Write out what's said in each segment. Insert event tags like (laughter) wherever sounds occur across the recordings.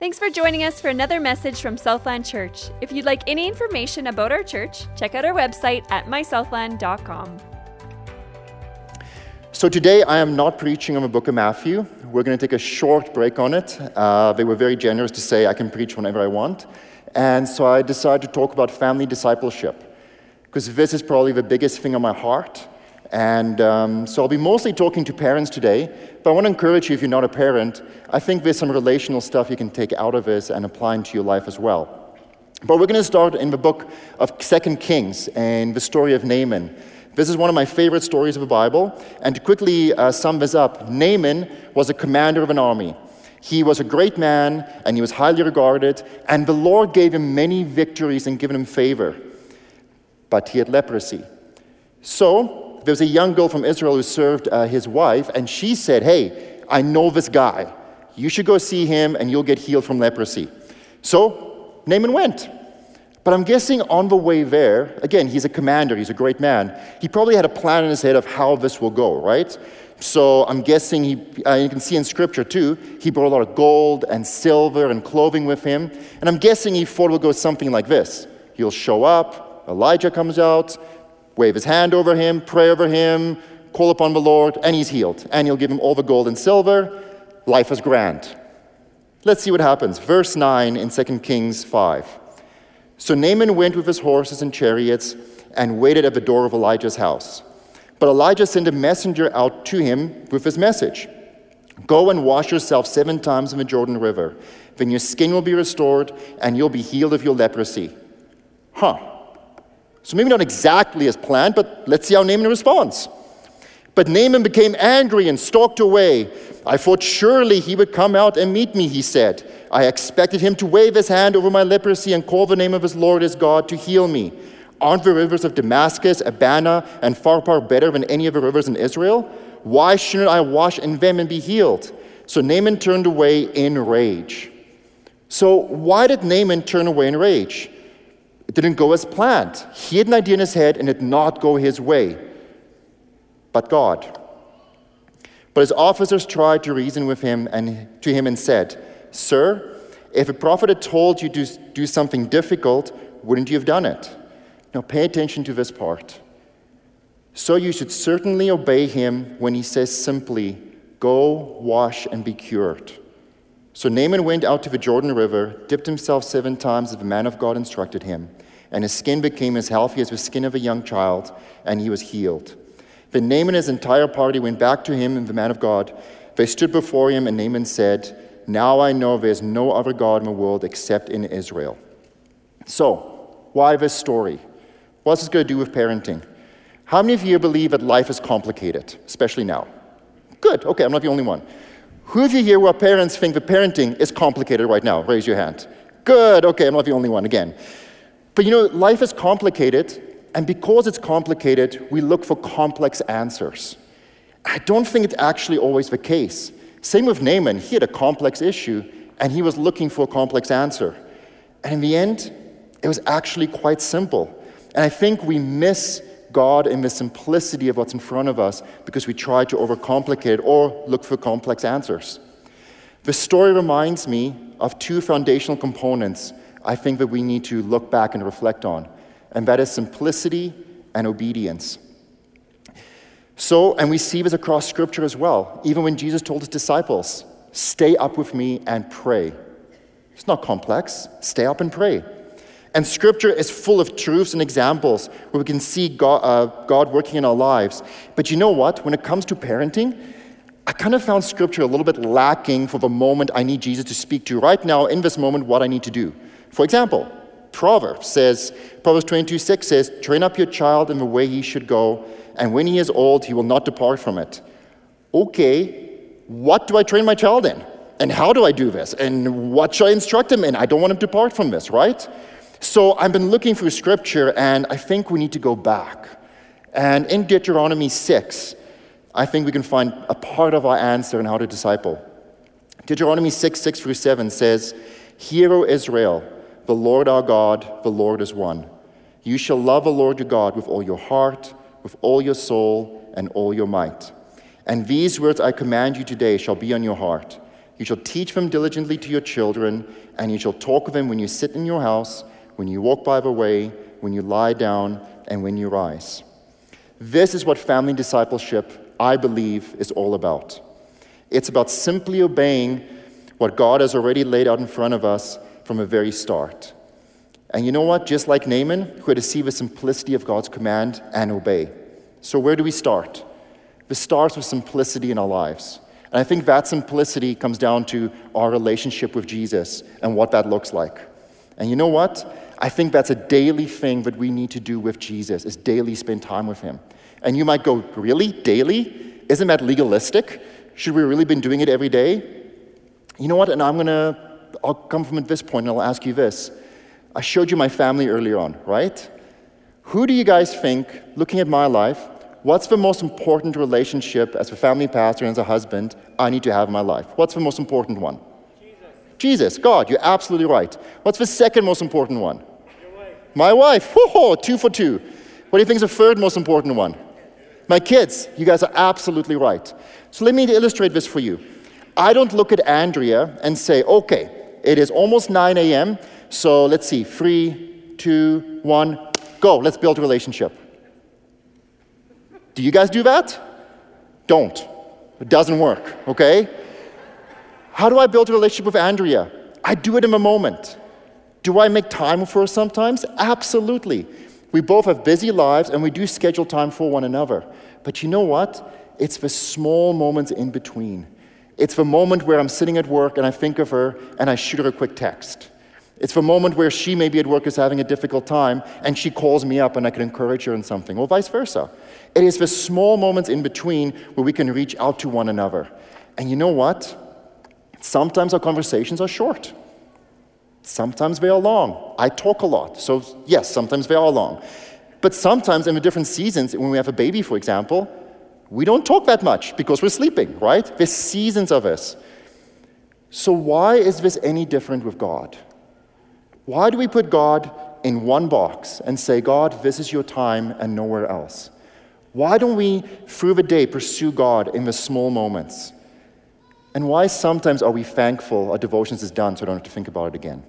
Thanks for joining us for another message from Southland Church. If you'd like any information about our church, check out our website at mysouthland.com. So today I am not preaching on the book of Matthew. We're going to take a short break on it. Uh, they were very generous to say I can preach whenever I want. And so I decided to talk about family discipleship because this is probably the biggest thing on my heart. And um, so I'll be mostly talking to parents today, but I want to encourage you if you're not a parent, I think there's some relational stuff you can take out of this and apply into your life as well. But we're going to start in the book of Second Kings and the story of Naaman. This is one of my favorite stories of the Bible. And to quickly uh, sum this up, Naaman was a commander of an army. He was a great man and he was highly regarded, and the Lord gave him many victories and given him favor. But he had leprosy. So there was a young girl from Israel who served uh, his wife, and she said, Hey, I know this guy. You should go see him, and you'll get healed from leprosy. So Naaman went. But I'm guessing on the way there, again, he's a commander, he's a great man. He probably had a plan in his head of how this will go, right? So I'm guessing he, uh, you can see in scripture too, he brought a lot of gold and silver and clothing with him. And I'm guessing he thought it would go something like this He'll show up, Elisha comes out, wave his hand over him, pray over him, call upon the Lord, and he's healed. And he'll give him all the gold and silver. Life is grand. Let's see what happens. Verse 9 in 2 Kings 5. So Naaman went with his horses and chariots and waited at the door of Elisha's house. But Elisha sent a messenger out to him with this message Go and wash yourself seven times in the Jordan River. Then your skin will be restored and you'll be healed of your leprosy. Huh. So maybe not exactly as planned, but let's see how Naaman responds. But Naaman became angry and stalked away. I thought surely he would come out and meet me, he said. I expected him to wave his hand over my leprosy and call the name of his Lord his God to heal me. Aren't the rivers of Damascus, Abana, and Pharpar better than any of the rivers in Israel? Why shouldn't I wash in them and be healed? So Naaman turned away in rage. So, why did Naaman turn away in rage? It didn't go as planned. He had an idea in his head and it did not go his way, but God. But his officers tried to reason with him and to him and said, Sir, if a prophet had told you to do something difficult, wouldn't you have done it? Now pay attention to this part. So you should certainly obey him when he says simply, Go, wash, and be cured. So Naaman went out to the Jordan River, dipped himself seven times as the man of God instructed him, and his skin became as healthy as the skin of a young child, and he was healed. Then Naaman and his entire party went back to him and the man of God. They stood before him, and Naaman said, Now I know there's no other God in the world except in Israel. So, why this story? What's this going to do with parenting? How many of you believe that life is complicated, especially now? Good, okay, I'm not the only one. Who of you here where parents think the parenting is complicated right now? Raise your hand. Good, okay, I'm not the only one again. But you know, life is complicated, and because it's complicated, we look for complex answers. I don't think it's actually always the case. Same with Naaman. He had a complex issue, and he was looking for a complex answer. And in the end, it was actually quite simple. And I think we miss God in the simplicity of what's in front of us because we try to overcomplicate or look for complex answers. The story reminds me of two foundational components I think that we need to look back and reflect on, and that is simplicity and obedience. So, and we see this across scripture as well. Even when Jesus told his disciples, Stay up with me and pray. It's not complex. Stay up and pray. And scripture is full of truths and examples where we can see God, uh, God working in our lives. But you know what? When it comes to parenting, I kind of found scripture a little bit lacking for the moment I need Jesus to speak to. Right now, in this moment, what I need to do. For example, Proverbs says, Proverbs 22 6 says, Train up your child in the way he should go, and when he is old, he will not depart from it. Okay, what do I train my child in? And how do I do this? And what should I instruct him in? I don't want him to depart from this, right? So I've been looking through scripture, and I think we need to go back. And in Deuteronomy 6, I think we can find a part of our answer in how to disciple. Deuteronomy 6, 6 through 7 says, Hear, O Israel, the Lord our God, the Lord is one. You shall love the Lord your God with all your heart, with all your soul, and all your might. And these words I command you today shall be on your heart. You shall teach them diligently to your children, and you shall talk of them when you sit in your house, when you walk by the way, when you lie down, and when you rise. This is what family discipleship, I believe, is all about. It's about simply obeying what God has already laid out in front of us from the very start. And you know what? Just like Naaman, who had to see the simplicity of God's command and obey. So, where do we start? This starts with simplicity in our lives. And I think that simplicity comes down to our relationship with Jesus and what that looks like. And you know what? I think that's a daily thing that we need to do with Jesus, is daily spend time with him. And you might go, really? Daily? Isn't that legalistic? Should we really been doing it every day? You know what? And I'm to, I'll come from at this point and I'll ask you this. I showed you my family earlier on, right? Who do you guys think, looking at my life, what's the most important relationship as a family pastor and as a husband I need to have in my life? What's the most important one? Jesus. God, you're absolutely right. What's the second most important one? Wife. My wife. Whoa, two for two. What do you think is the third most important one? My kids. You guys are absolutely right. So let me illustrate this for you. I don't look at Andrea and say, okay, it is almost 9 a.m., so let's see, three, two, one, go, let's build a relationship. Do you guys do that? Don't. It doesn't work, okay? How do I build a relationship with Andrea? I do it in a moment. Do I make time for her sometimes? Absolutely. We both have busy lives and we do schedule time for one another. But you know what? It's the small moments in between. It's the moment where I'm sitting at work and I think of her and I shoot her a quick text. It's the moment where she maybe at work is having a difficult time and she calls me up and I can encourage her in something, or vice versa. It is the small moments in between where we can reach out to one another. And you know what? Sometimes our conversations are short. Sometimes they are long. I talk a lot, so yes, sometimes they are long. But sometimes in the different seasons, when we have a baby, for example, we don't talk that much because we're sleeping, right? There's seasons of this. So, why is this any different with God? Why do we put God in one box and say, God, this is your time and nowhere else? Why don't we, through the day, pursue God in the small moments? And why sometimes are we thankful our devotions is done so I don't have to think about it again?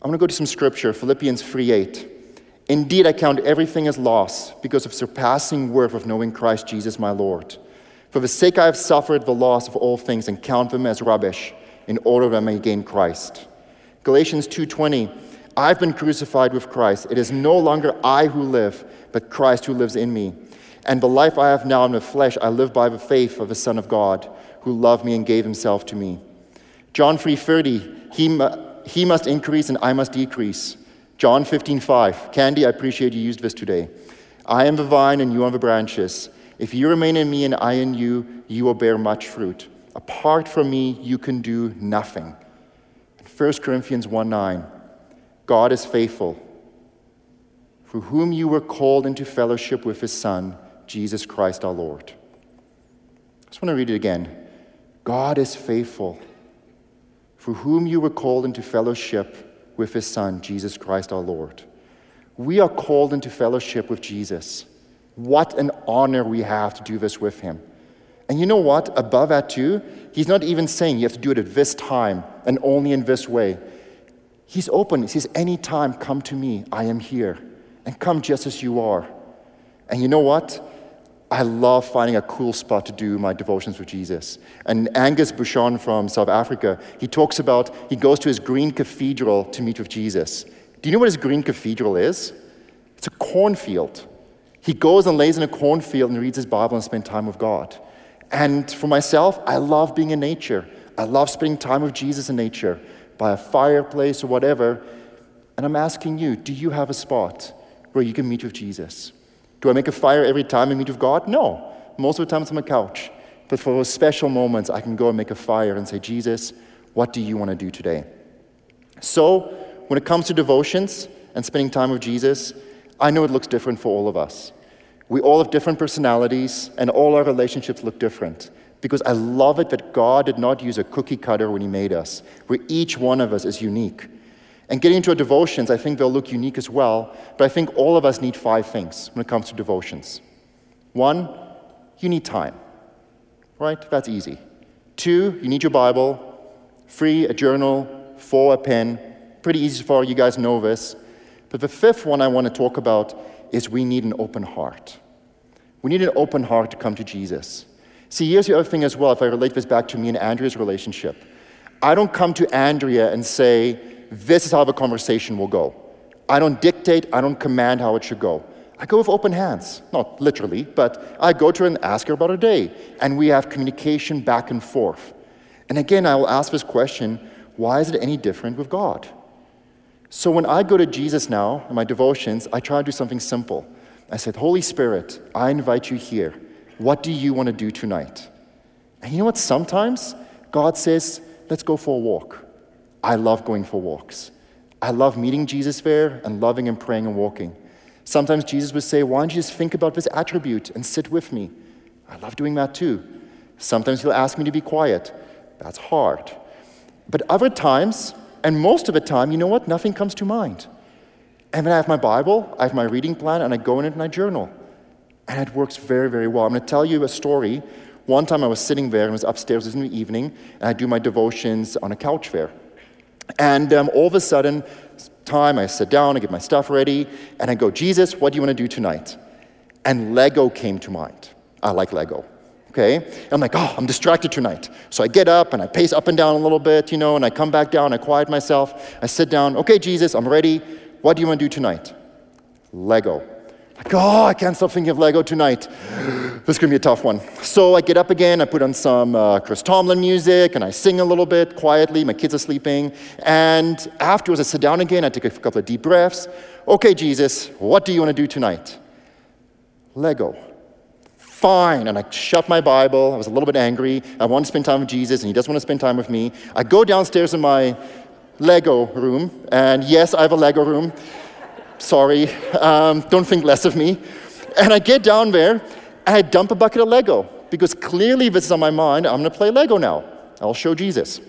I'm going to go to some scripture, Philippians 3 8. Indeed, I count everything as loss because of surpassing worth of knowing Christ Jesus my Lord. For the sake I have suffered the loss of all things and count them as rubbish in order that I may gain Christ Galatians 2:20 I've been crucified with Christ. It is no longer I who live, but Christ who lives in me. And the life I have now in the flesh, I live by the faith of the Son of God, who loved me and gave himself to me. John 3:30 he, he must increase and I must decrease. John 15:5 Candy, I appreciate you used this today. I am the vine and you are the branches. If you remain in me and I in you, you will bear much fruit. Apart from me, you can do nothing. 1 Corinthians 1 9. God is faithful, for whom you were called into fellowship with his Son, Jesus Christ our Lord. I just want to read it again. God is faithful, for whom you were called into fellowship with his Son, Jesus Christ our Lord. We are called into fellowship with Jesus. What an honor we have to do this with him. And you know what? Above that, too, he's not even saying you have to do it at this time and only in this way. He's open. He says, Anytime, come to me. I am here. And come just as you are. And you know what? I love finding a cool spot to do my devotions with Jesus. And Angus Buchan from South Africa, he talks about he goes to his green cathedral to meet with Jesus. Do you know what his green cathedral is? It's a cornfield. He goes and lays in a cornfield and reads his Bible and spends time with God. And for myself, I love being in nature. I love spending time with Jesus in nature, by a fireplace or whatever. And I'm asking you, do you have a spot where you can meet with Jesus? Do I make a fire every time I meet with God? No. Most of the time it's on my couch. But for those special moments, I can go and make a fire and say, Jesus, what do you want to do today? So, when it comes to devotions and spending time with Jesus, I know it looks different for all of us. We all have different personalities, and all our relationships look different. Because I love it that God did not use a cookie cutter when He made us, where each one of us is unique. And getting into our devotions, I think they'll look unique as well, but I think all of us need five things when it comes to devotions. One, you need time, right? That's easy. Two, you need your Bible. Three, a journal. Four, a pen. Pretty easy for you guys know this. But the fifth one I want to talk about is we need an open heart. We need an open heart to come to Jesus. See, here's the other thing as well, if I relate this back to me and Andrea's relationship. I don't come to Andrea and say, this is how the conversation will go. I don't dictate, I don't command how it should go. I go with open hands, not literally, but I go to her and ask her about her day, and we have communication back and forth. And again, I will ask this question why is it any different with God? So when I go to Jesus now in my devotions, I try to do something simple. I said, Holy Spirit, I invite you here. What do you want to do tonight? And you know what? Sometimes God says, let's go for a walk. I love going for walks. I love meeting Jesus there and loving and praying and walking. Sometimes Jesus would say, Why don't you just think about this attribute and sit with me? I love doing that too. Sometimes he'll ask me to be quiet. That's hard. But other times, and most of the time, you know what? Nothing comes to mind. And then I have my Bible, I have my reading plan, and I go in it and I journal. And it works very, very well. I'm going to tell you a story. One time I was sitting there and was upstairs it was in the evening, and I do my devotions on a couch there. And um, all of a sudden, time, I sit down, I get my stuff ready, and I go, Jesus, what do you want to do tonight? And Lego came to mind. I like Lego. Okay? I'm like, oh, I'm distracted tonight. So I get up and I pace up and down a little bit, you know, and I come back down, I quiet myself, I sit down, okay, Jesus, I'm ready. What do you want to do tonight? Lego. Like, oh, I can't stop thinking of Lego tonight. this is going to be a tough one. So I get up again, I put on some uh, Chris Tomlin music, and I sing a little bit quietly. My kids are sleeping. And afterwards, I sit down again, I take a couple of deep breaths. Okay, Jesus, what do you want to do tonight? Lego. Fine. And I shut my Bible. I was a little bit angry. I want to spend time with Jesus, and he doesn't want to spend time with me. I go downstairs in my Lego room, and yes, I have a Lego room. Sorry, um, don't think less of me. And I get down there and I dump a bucket of Lego because clearly this is on my mind. I'm to play Lego now. I'll show Jesus.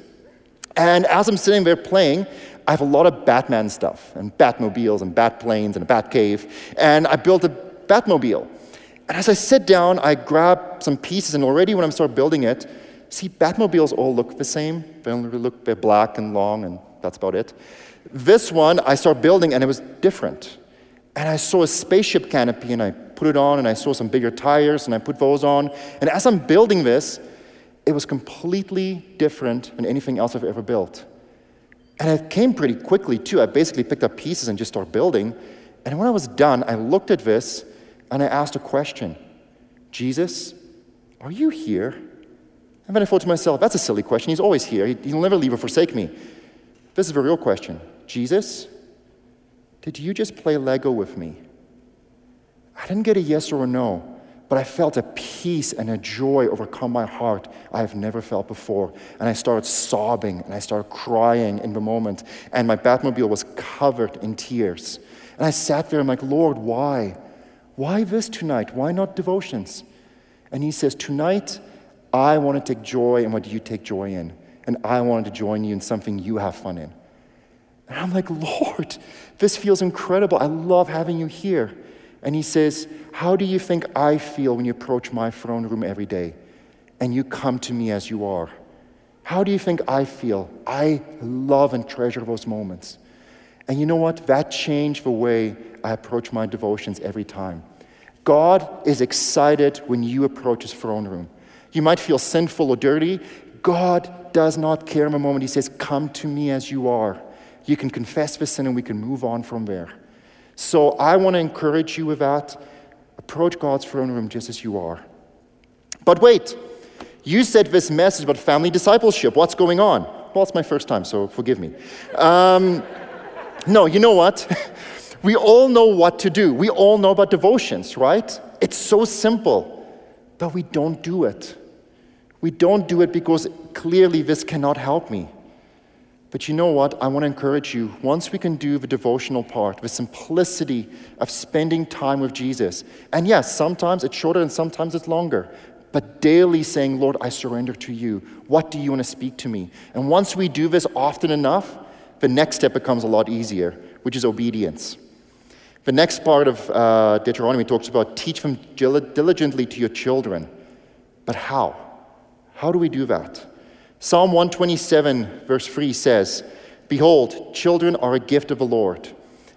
And as I'm sitting there playing, I have a lot of Batman stuff and Batmobiles and Batplanes and a Batcave. And I built a Batmobile. And as I sit down, I grab some pieces, and already when I'm start building it, see, Batmobiles all look the same. They only look they're black and long, and that's about it. This one, I started building and it was different. And I saw a spaceship canopy and I put it on and I saw some bigger tires and I put those on. And as I'm building this, it was completely different than anything else I've ever built. And it came pretty quickly too. I basically picked up pieces and just started building. And when I was done, I looked at this and I asked a question Jesus, are you here? And then I thought to myself, that's a silly question. He's always here. He'll never leave or forsake me. This is a real question. Jesus, did you just play Lego with me? I didn't get a yes or a no, but I felt a peace and a joy overcome my heart I have never felt before. And I started sobbing and I started crying in the moment. And my Batmobile was covered in tears. And I sat there and I'm like, Lord, why? Why this tonight? Why not devotions? And he says, Tonight, I want to take joy in what you take joy in and I wanted to join you in something you have fun in. And I'm like, Lord, this feels incredible. I love having you here. And he says, How do you think I feel when you approach my throne room every day and you come to me as you are? How do you think I feel? I love and treasure those moments. And you know what? That changed the way I approach my devotions every time. God is excited when you approach his throne room. You might feel sinful or dirty. God does not care in a moment. He says, Come to me as you are. You can confess the sin and we can move on from there. So I want to encourage you with that. Approach God's throne room just as you are. But wait, you said this message about family discipleship. What's going on? Well, it's my first time, so forgive me. Um, no, you know what? (laughs) we all know what to do. We all know about devotions, right? It's so simple, but we don't do it. We don't do it because clearly this cannot help me. But you know what? I want to encourage you. Once we can do the devotional part, the simplicity of spending time with Jesus, and yes, sometimes it's shorter and sometimes it's longer, but daily saying, Lord, I surrender to you. What do you want to speak to me? And once we do this often enough, the next step becomes a lot easier, which is obedience. The next part of uh, Deuteronomy talks about teach them diligently to your children. But how? How do we do that? Psalm 127, verse 3 says, Behold, children are a gift of the Lord.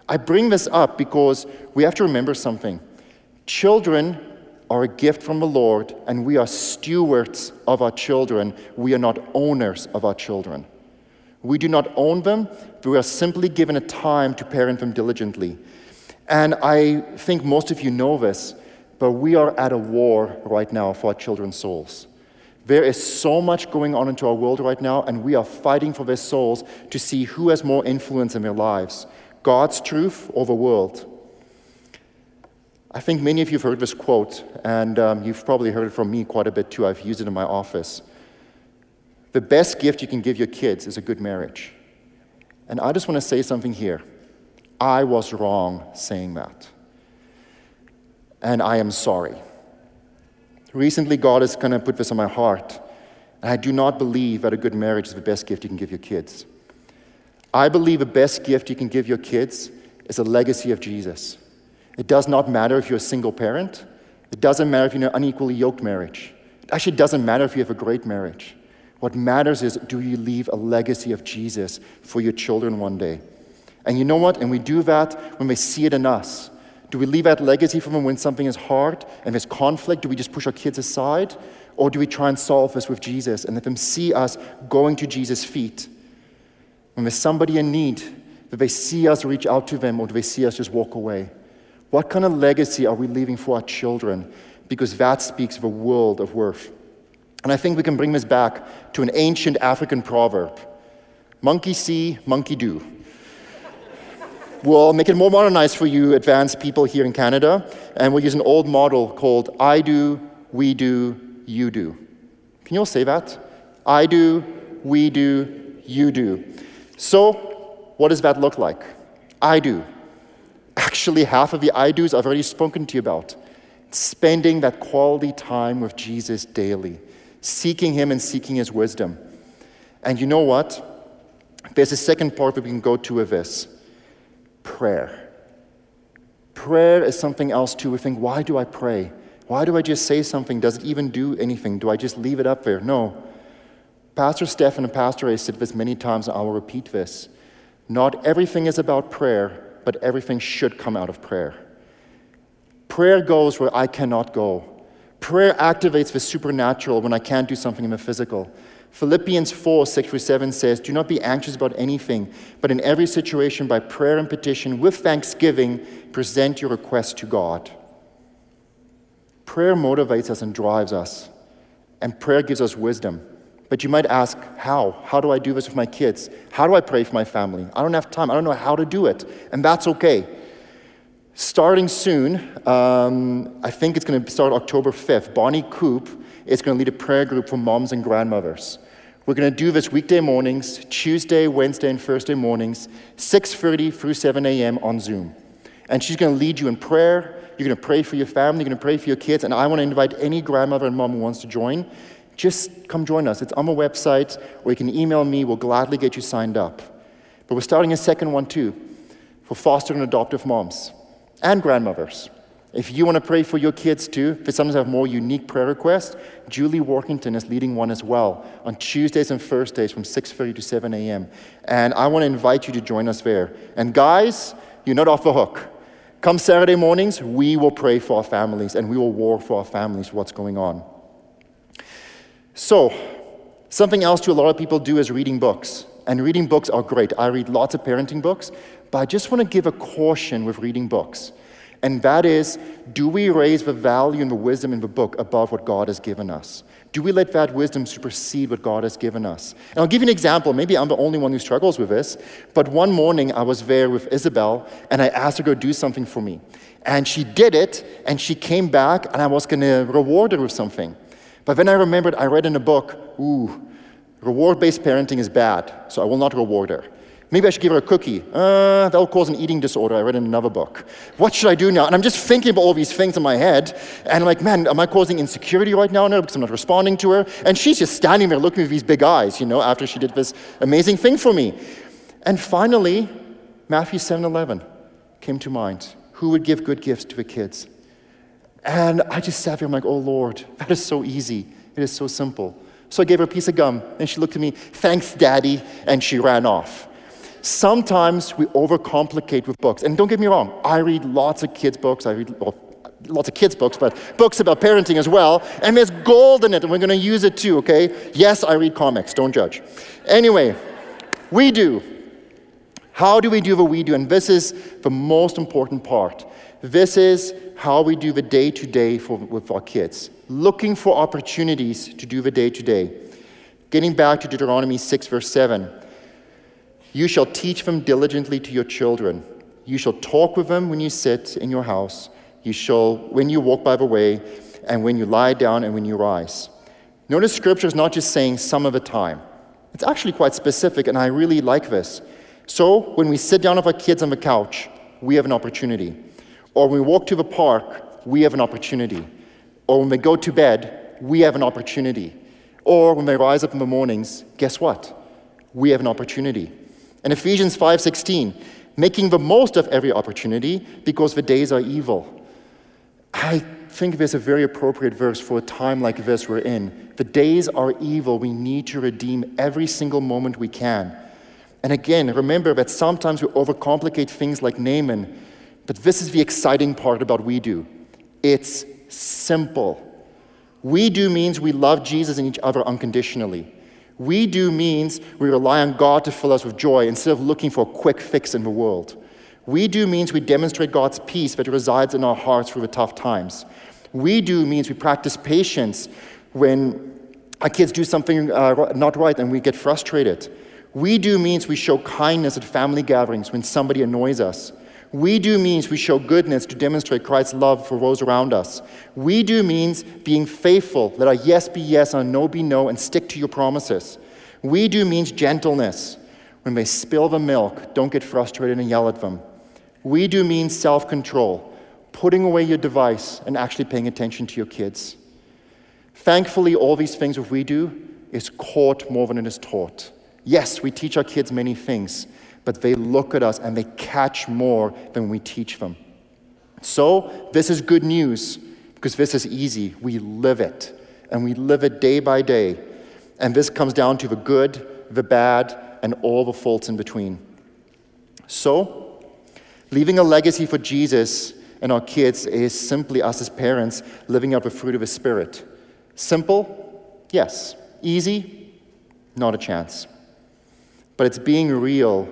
I bring this up because we have to remember something. Children are a gift from the Lord, and we are stewards of our children. We are not owners of our children. We do not own them, we are simply given a time to parent them diligently. And I think most of you know this, but we are at a war right now for our children's souls. There is so much going on into our world right now, and we are fighting for their souls to see who has more influence in their lives God's truth or the world. I think many of you have heard this quote, and um, you've probably heard it from me quite a bit too. I've used it in my office. The best gift you can give your kids is a good marriage. And I just want to say something here. I was wrong saying that. And I am sorry. Recently, God has kind of put this on my heart. And I do not believe that a good marriage is the best gift you can give your kids. I believe the best gift you can give your kids is a legacy of Jesus. It does not matter if you're a single parent. It doesn't matter if you're in an unequally yoked marriage. It actually doesn't matter if you have a great marriage. What matters is do you leave a legacy of Jesus for your children one day? And you know what? And we do that when we see it in us. Do we leave that legacy for them when something is hard and there's conflict? Do we just push our kids aside? Or do we try and solve this with Jesus and let them see us going to Jesus' feet? When there's somebody in need, do they see us reach out to them or do they see us just walk away? What kind of legacy are we leaving for our children? Because that speaks of a world of worth. And I think we can bring this back to an ancient African proverb monkey see, monkey do. We'll make it more modernized for you advanced people here in Canada, and we'll use an old model called I do, we do, you do. Can you all say that? I do, we do, you do. So, what does that look like? I do. Actually, half of the I do's I've already spoken to you about. Spending that quality time with Jesus daily seeking Him and seeking His wisdom. And you know what? There's a second part we can go to with this prayer. Prayer is something else too. We think, why do I pray? Why do I just say something? Does it even do anything? Do I just leave it up there? No. Pastor Stefan and Pastor A said this many times, and I will repeat this. Not everything is about prayer, but everything should come out of prayer. Prayer goes where I cannot go. Prayer activates the supernatural when I can't do something in the physical. Philippians 4 6 through 7 says, Do not be anxious about anything, but in every situation, by prayer and petition, with thanksgiving, present your request to God. Prayer motivates us and drives us, and prayer gives us wisdom. But you might ask, How? How do I do this with my kids? How do I pray for my family? I don't have time. I don't know how to do it. And that's okay. Starting soon, um, I think it's going to start October 5th, Bonnie Coop is going to lead a prayer group for moms and grandmothers. We're going to do this weekday mornings, Tuesday, Wednesday, and Thursday mornings, 6.30 through 7 a.m. on Zoom. And she's going to lead you in prayer. You're going to pray for your family. You're going to pray for your kids. And I want to invite any grandmother and mom who wants to join. Just come join us. It's on the website, or you can email me. We'll gladly get you signed up. But we're starting a second one, too, for foster and adoptive moms and grandmothers. If you want to pray for your kids too, for some have more unique prayer requests, Julie Workington is leading one as well on Tuesdays and Thursdays from 6:30 to 7 a.m. And I want to invite you to join us there. And guys, you're not off the hook. Come Saturday mornings, we will pray for our families and we will war for our families what's going on. So, something else to a lot of people do is reading books. And reading books are great. I read lots of parenting books, but I just want to give a caution with reading books. And that is do we raise the value and the wisdom in the book above what God has given us? Do we let that wisdom supersede what God has given us? And I'll give you an example. Maybe I'm the only one who struggles with this, but one morning I was there with Isabel and I asked her to go do something for me. And she did it and she came back and I was going to reward her with something. But then I remembered I read in a book, ooh, reward based parenting is bad, so I will not reward her. Maybe I should give her a cookie. Uh, that'll cause an eating disorder. I read in another book. What should I do now? And I'm just thinking about all these things in my head. And I'm like, man, am I causing insecurity right now? No, because I'm not responding to her. And she's just standing there looking with these big eyes, you know, after she did this amazing thing for me. And finally, Matthew 7 11 came to mind. Who would give good gifts to the kids? And I just sat there, I'm like, oh Lord, that is so easy. It is so simple. So I gave her a piece of gum, and she looked at me, thanks, Daddy, and she ran off. Sometimes we overcomplicate with books. And don't get me wrong, I read lots of kids' books. I read well, lots of kids' books, but books about parenting as well. And there's gold in it, and we're going to use it too, okay? Yes, I read comics, don't judge. Anyway, we do. How do we do what we do? And this is the most important part. This is how we do the day to day with our kids, looking for opportunities to do the day to day. Getting back to Deuteronomy 6, verse 7 You shall teach them diligently to your children. You shall talk with them when you sit in your house. You shall, when you walk by the way, and when you lie down and when you rise. Notice scripture is not just saying some of the time. It's actually quite specific, and I really like this. So, when we sit down with our kids on the couch, we have an opportunity. Or when we walk to the park, we have an opportunity. Or when we go to bed, we have an opportunity. Or when they rise up in the mornings, guess what? We have an opportunity. And Ephesians 5:16, making the most of every opportunity because the days are evil. I think there's a very appropriate verse for a time like this we're in. The days are evil. We need to redeem every single moment we can. And again, remember that sometimes we overcomplicate things like Naaman, but this is the exciting part about we do. It's simple. We do means we love Jesus and each other unconditionally. We do means we rely on God to fill us with joy instead of looking for a quick fix in the world. We do means we demonstrate God's peace that resides in our hearts through the tough times. We do means we practice patience when our kids do something uh, not right and we get frustrated. We do means we show kindness at family gatherings when somebody annoys us. We do means we show goodness to demonstrate Christ's love for those around us. We do means being faithful, let our yes be yes and our no be no, and stick to your promises. We do means gentleness. When they spill the milk, don't get frustrated and yell at them. We do means self control, putting away your device and actually paying attention to your kids. Thankfully, all these things, what we do, is caught more than it is taught. Yes, we teach our kids many things, but they look at us and they catch more than we teach them. So, this is good news because this is easy. We live it, and we live it day by day. And this comes down to the good, the bad, and all the faults in between. So, leaving a legacy for Jesus and our kids is simply us as parents living out the fruit of the Spirit. Simple? Yes. Easy? Not a chance but it's being real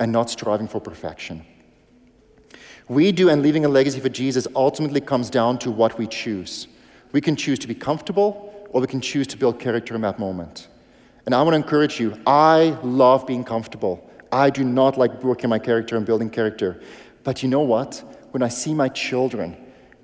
and not striving for perfection. We do, and leaving a legacy for Jesus ultimately comes down to what we choose. We can choose to be comfortable, or we can choose to build character in that moment. And I want to encourage you I love being comfortable. I do not like working my character and building character. But you know what? When I see my children,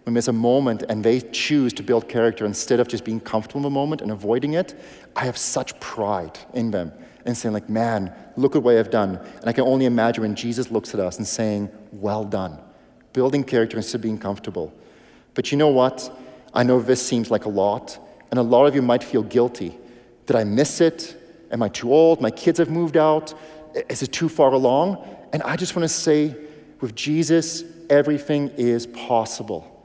when there's a moment and they choose to build character instead of just being comfortable in the moment and avoiding it, I have such pride in them and saying, like, man, look at what I've done. And I can only imagine when Jesus looks at us and saying, well done. Building character instead of being comfortable. But you know what? I know this seems like a lot, and a lot of you might feel guilty. Did I miss it? Am I too old? My kids have moved out. Is it too far along? And I just want to say, with Jesus, everything is possible.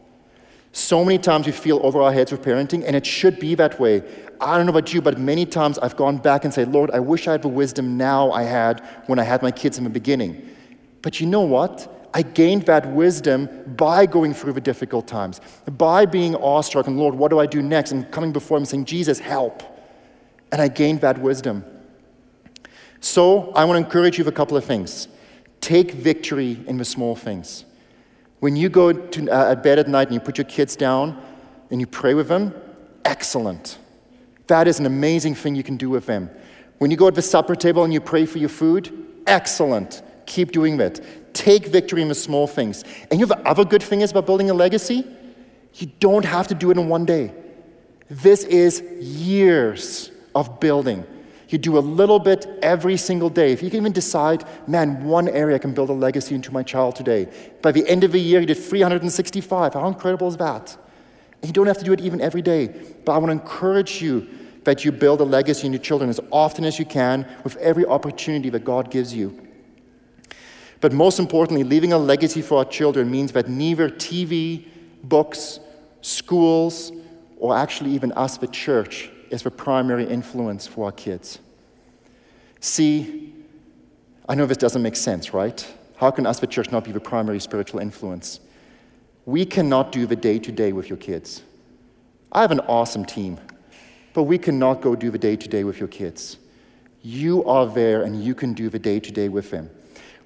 So many times we feel over our heads with parenting, and it should be that way. I don't know about you, but many times I've gone back and said, Lord, I wish I had the wisdom now I had when I had my kids in the beginning. But you know what? I gained that wisdom by going through the difficult times, by being awestruck, and Lord, what do I do next? And coming before Him saying, Jesus, help. And I gained that wisdom. So I want to encourage you with a couple of things. Take victory in the small things. When you go to uh, bed at night and you put your kids down and you pray with them, excellent. That is an amazing thing you can do with them. When you go to the supper table and you pray for your food, excellent. Keep doing that. Take victory in the small things. And you know the other good thing is about building a legacy? You don't have to do it in one day. This is years of building. You do a little bit every single day. If you can even decide, man, one area I can build a legacy into my child today. By the end of the year, you did 365. How incredible is that? And you don't have to do it even every day. But I want to encourage you that you build a legacy in your children as often as you can with every opportunity that God gives you. But most importantly, leaving a legacy for our children means that neither TV, books, schools, or actually even us, the church, is the primary influence for our kids. See, I know this doesn't make sense, right? How can us, the church, not be the primary spiritual influence? We cannot do the day to day with your kids. I have an awesome team, but we cannot go do the day to day with your kids. You are there and you can do the day to day with them.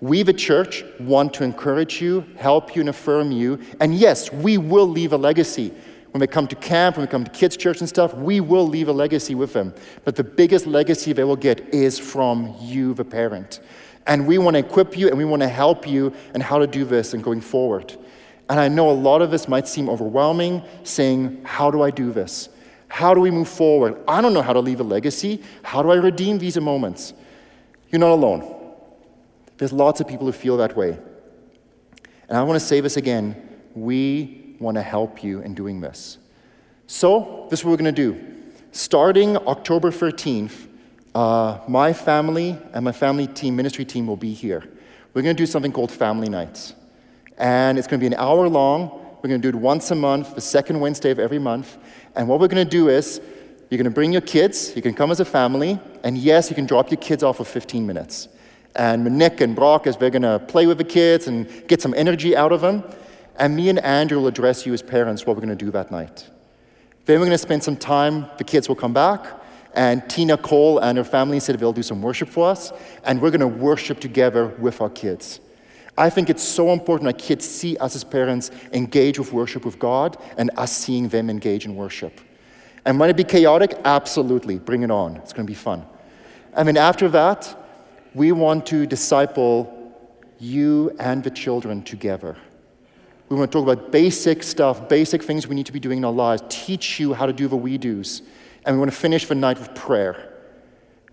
We, the church, want to encourage you, help you, and affirm you. And yes, we will leave a legacy. When they come to camp, when they come to kids' church and stuff, we will leave a legacy with them. But the biggest legacy they will get is from you, the parent. And we want to equip you and we want to help you in how to do this and going forward. And I know a lot of this might seem overwhelming, saying, How do I do this? How do we move forward? I don't know how to leave a legacy. How do I redeem these moments? You're not alone. There's lots of people who feel that way. And I want to say this again. We want to help you in doing this. So, this is what we're going to do. Starting October 13th, uh, my family and my family team, ministry team, will be here. We're going to do something called Family Nights. And it's going to be an hour long. We're going to do it once a month, the second Wednesday of every month. And what we're going to do is, you're going to bring your kids, you can come as a family, and yes, you can drop your kids off for 15 minutes. And Nick and Brock, as they're going to play with the kids and get some energy out of them. And me and Andrew will address you as parents what we're going to do that night. Then we're going to spend some time, the kids will come back, and Tina Cole and her family said they'll do some worship for us, and we're going to worship together with our kids. I think it's so important that kids see us as parents engage with worship with God and us seeing them engage in worship. And might it be chaotic? Absolutely. Bring it on. It's going to be fun. And then after that, we want to disciple you and the children together. We want to talk about basic stuff, basic things we need to be doing in our lives, teach you how to do the we do's. And we want to finish the night with prayer.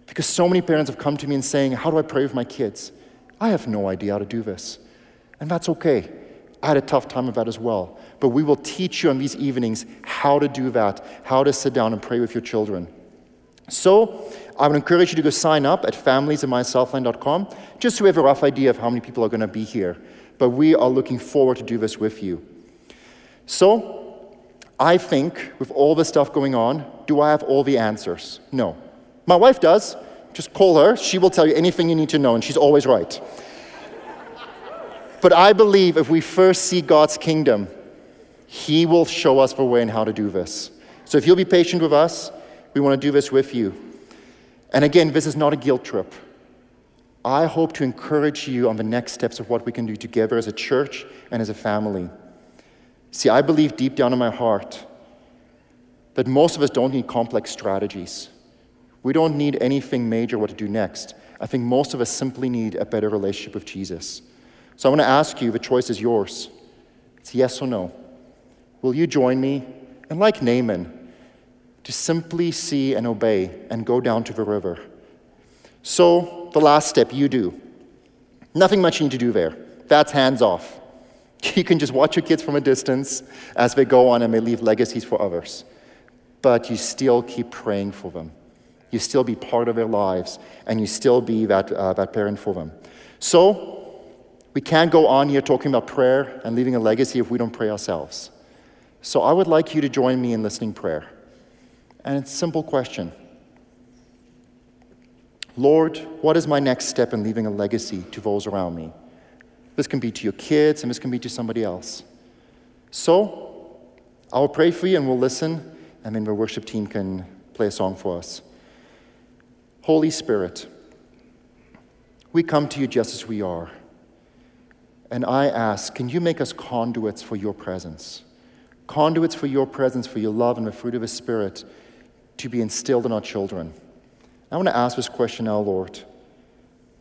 Because so many parents have come to me and saying, How do I pray with my kids? I have no idea how to do this. And that's okay. I had a tough time with that as well. But we will teach you on these evenings how to do that, how to sit down and pray with your children. So, I would encourage you to go sign up at familiesinmysouthland.com just so we have a rough idea of how many people are going to be here. But we are looking forward to do this with you. So, I think with all this stuff going on, do I have all the answers? No. My wife does. Just call her. She will tell you anything you need to know, and she's always right. but I believe if we first see God's kingdom, He will show us the way and how to do this. So if you'll be patient with us, we want to do this with you. And again, this is not a guilt trip. I hope to encourage you on the next steps of what we can do together as a church and as a family. See, I believe deep down in my heart that most of us don't need complex strategies. We don't need anything major what to do next. I think most of us simply need a better relationship with Jesus. So I want to ask you the choice is yours. It's yes or no. Will you join me? And like Naaman, to simply see and obey and go down to the river. So, the last step you do. Nothing much you need to do there. That's hands off. (laughs) You can just watch your kids from a distance as they go on and they leave legacies for others. But you still keep praying for them you still be part of their lives, and you still be that, uh, that parent for them. So, we can't go on here talking about prayer and leaving a legacy if we don't pray ourselves. So, I would like you to join me in listening prayer. And it's a simple question Lord, what is my next step in leaving a legacy to those around me? This can be to your kids, and this can be to somebody else. So, I'll pray for you and we'll listen, and then the worship team can play a song for us. Holy Spirit, we come to you just as we are. And I ask, can you make us conduits for your presence? Conduits for your presence, for your love and the fruit of the Spirit to be instilled in our children. I want to ask this question now, Lord.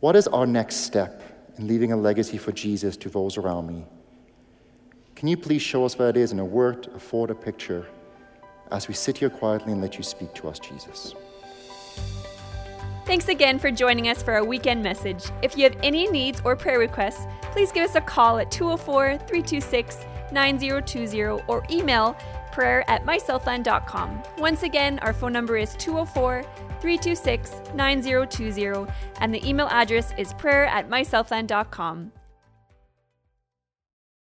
What is our next step in leaving a legacy for Jesus to those around me? Can you please show us what it is in a word, a thought, a picture, as we sit here quietly and let you speak to us, Jesus? Thanks again for joining us for our weekend message. If you have any needs or prayer requests, please give us a call at 204 326 9020 or email prayer at mysouthland.com. Once again, our phone number is 204 326 9020 and the email address is prayer at mysouthland.com.